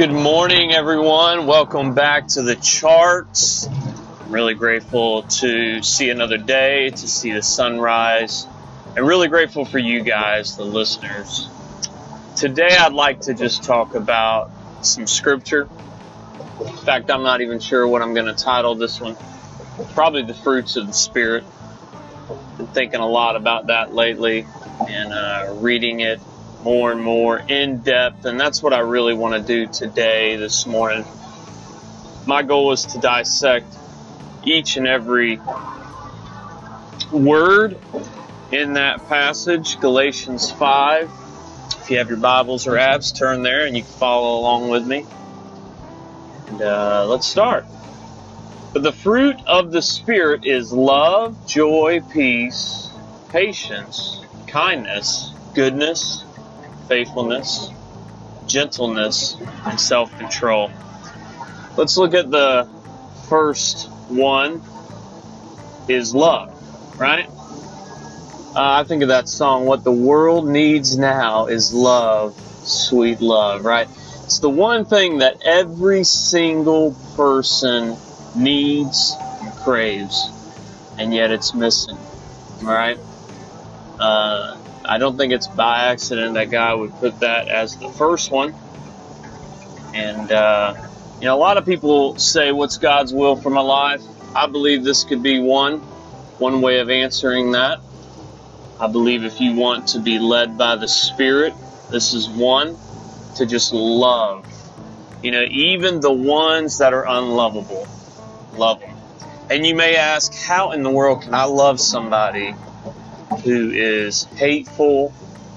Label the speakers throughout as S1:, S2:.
S1: Good morning, everyone. Welcome back to the charts. I'm really grateful to see another day, to see the sunrise, and really grateful for you guys, the listeners. Today, I'd like to just talk about some scripture. In fact, I'm not even sure what I'm going to title this one. Probably the fruits of the Spirit. Been thinking a lot about that lately and uh, reading it more and more in depth, and that's what I really want to do today, this morning. My goal is to dissect each and every word in that passage, Galatians 5. If you have your Bibles or apps, turn there and you can follow along with me. And uh, let's start. But the fruit of the Spirit is love, joy, peace, patience, kindness, goodness, faithfulness, gentleness, and self control. Let's look at the first one is love, right? Uh, I think of that song, What the World Needs Now is Love, Sweet Love, right? It's the one thing that every single person needs and craves, and yet it's missing, right? Uh, I don't think it's by accident that God would put that as the first one. And, uh, you know, a lot of people say, What's God's will for my life? I believe this could be one, one way of answering that. I believe if you want to be led by the Spirit, this is one to just love. You know, even the ones that are unlovable, love them. And you may ask, How in the world can I love somebody who is hateful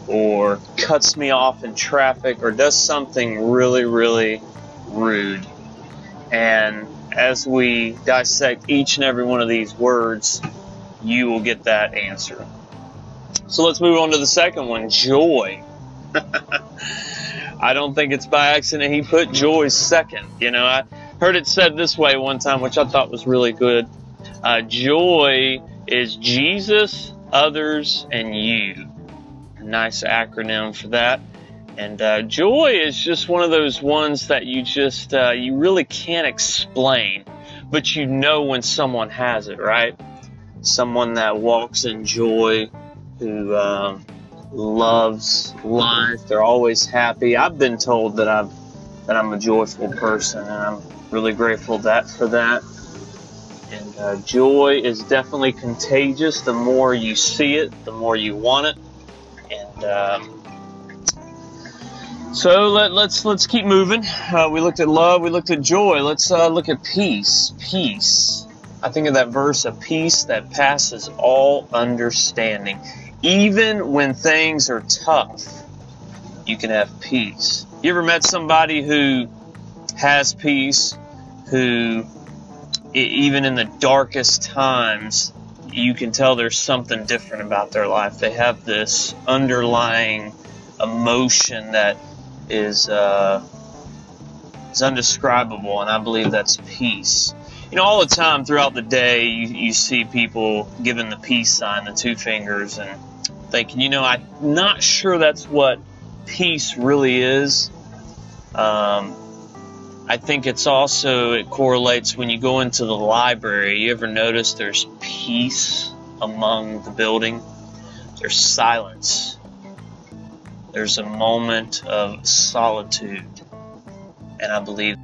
S1: or cuts me off in traffic or does something really, really rude. And as we dissect each and every one of these words, you will get that answer. So let's move on to the second one joy. I don't think it's by accident he put joy second. You know, I heard it said this way one time, which I thought was really good. Uh, joy is Jesus others, and you. A nice acronym for that. And uh, joy is just one of those ones that you just, uh, you really can't explain, but you know when someone has it, right? Someone that walks in joy, who um, loves life, they're always happy. I've been told that I've that I'm a joyful person, and I'm really grateful that for that. And uh, joy is definitely contagious. The more you see it, the more you want it. And um, so let, us let's, let's keep moving. Uh, we looked at love. We looked at joy. Let's uh, look at peace. Peace. I think of that verse: "A peace that passes all understanding." Even when things are tough, you can have peace. You ever met somebody who has peace, who even in the darkest times, you can tell there's something different about their life. They have this underlying emotion that is uh, is undescribable, and I believe that's peace. You know, all the time throughout the day, you, you see people giving the peace sign, the two fingers, and thinking, you know, I'm not sure that's what peace really is. Um, I think it's also it correlates when you go into the library. You ever notice there's peace among the building? There's silence. There's a moment of solitude. And I believe